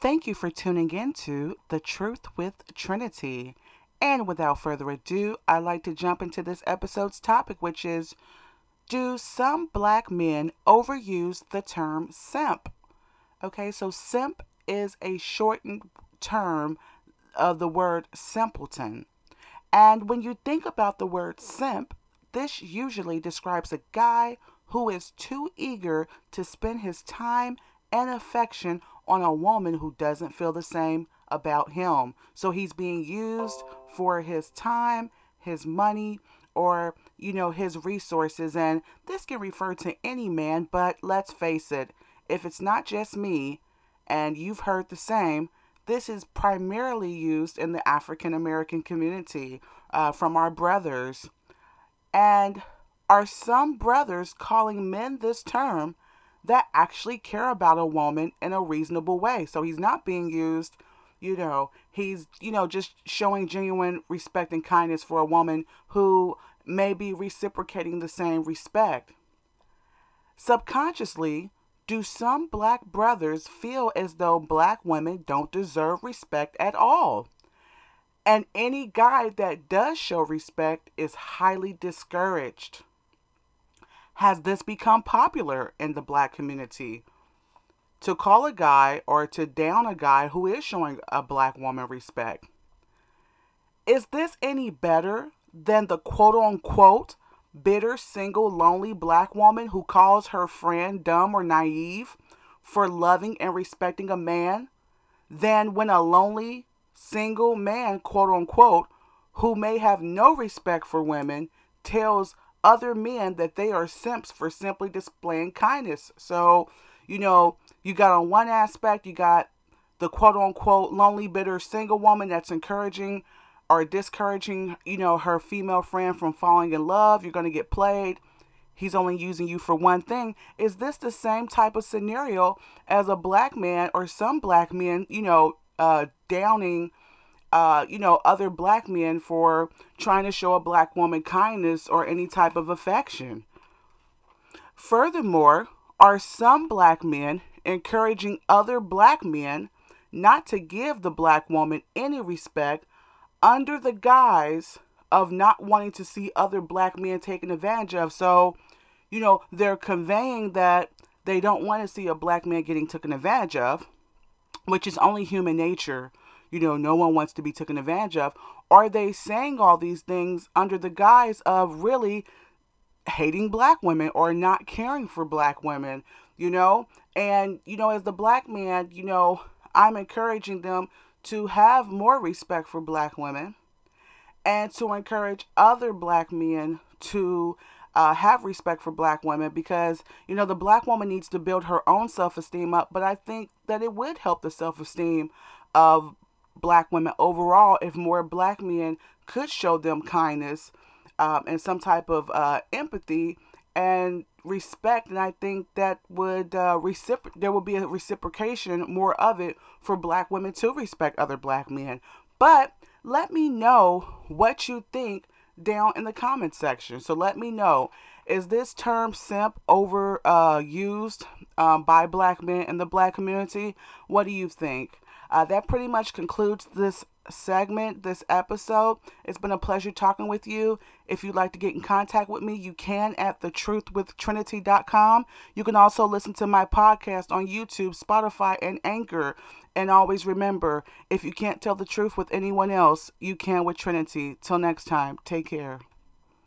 Thank you for tuning in to The Truth with Trinity. And without further ado, I'd like to jump into this episode's topic, which is Do some black men overuse the term simp? Okay, so simp is a shortened term of the word simpleton. And when you think about the word simp, this usually describes a guy who is too eager to spend his time and affection on a woman who doesn't feel the same about him. So he's being used for his time, his money, or, you know, his resources. And this can refer to any man, but let's face it, if it's not just me and you've heard the same, this is primarily used in the African American community uh, from our brothers. And are some brothers calling men this term that actually care about a woman in a reasonable way? So he's not being used, you know, he's, you know, just showing genuine respect and kindness for a woman who may be reciprocating the same respect. Subconsciously, do some black brothers feel as though black women don't deserve respect at all? And any guy that does show respect is highly discouraged. Has this become popular in the black community? To call a guy or to down a guy who is showing a black woman respect. Is this any better than the quote unquote bitter, single, lonely black woman who calls her friend dumb or naive for loving and respecting a man than when a lonely, single man, quote unquote, who may have no respect for women tells other men that they are simps for simply displaying kindness. So, you know, you got on one aspect, you got the quote unquote lonely, bitter, single woman that's encouraging or discouraging, you know, her female friend from falling in love, you're going to get played. He's only using you for one thing. Is this the same type of scenario as a black man or some black men, you know, uh, downing, uh, you know, other black men for trying to show a black woman kindness or any type of affection? Furthermore, are some black men encouraging other black men not to give the black woman any respect under the guise of not wanting to see other black men taken advantage of. So, you know, they're conveying that they don't want to see a black man getting taken advantage of, which is only human nature. You know, no one wants to be taken advantage of. Are they saying all these things under the guise of really hating black women or not caring for black women? You know, and, you know, as the black man, you know, I'm encouraging them to have more respect for black women and to encourage other black men to uh, have respect for black women because you know the black woman needs to build her own self-esteem up but i think that it would help the self-esteem of black women overall if more black men could show them kindness um, and some type of uh, empathy and respect and i think that would uh, recipro- there would be a reciprocation more of it for black women to respect other black men. But let me know what you think down in the comment section. So let me know is this term simp over uh, used um, by black men in the black community? What do you think? Uh, that pretty much concludes this segment, this episode. It's been a pleasure talking with you. If you'd like to get in contact with me, you can at thetruthwithtrinity.com. You can also listen to my podcast on YouTube, Spotify, and Anchor. And always remember if you can't tell the truth with anyone else, you can with Trinity. Till next time, take care.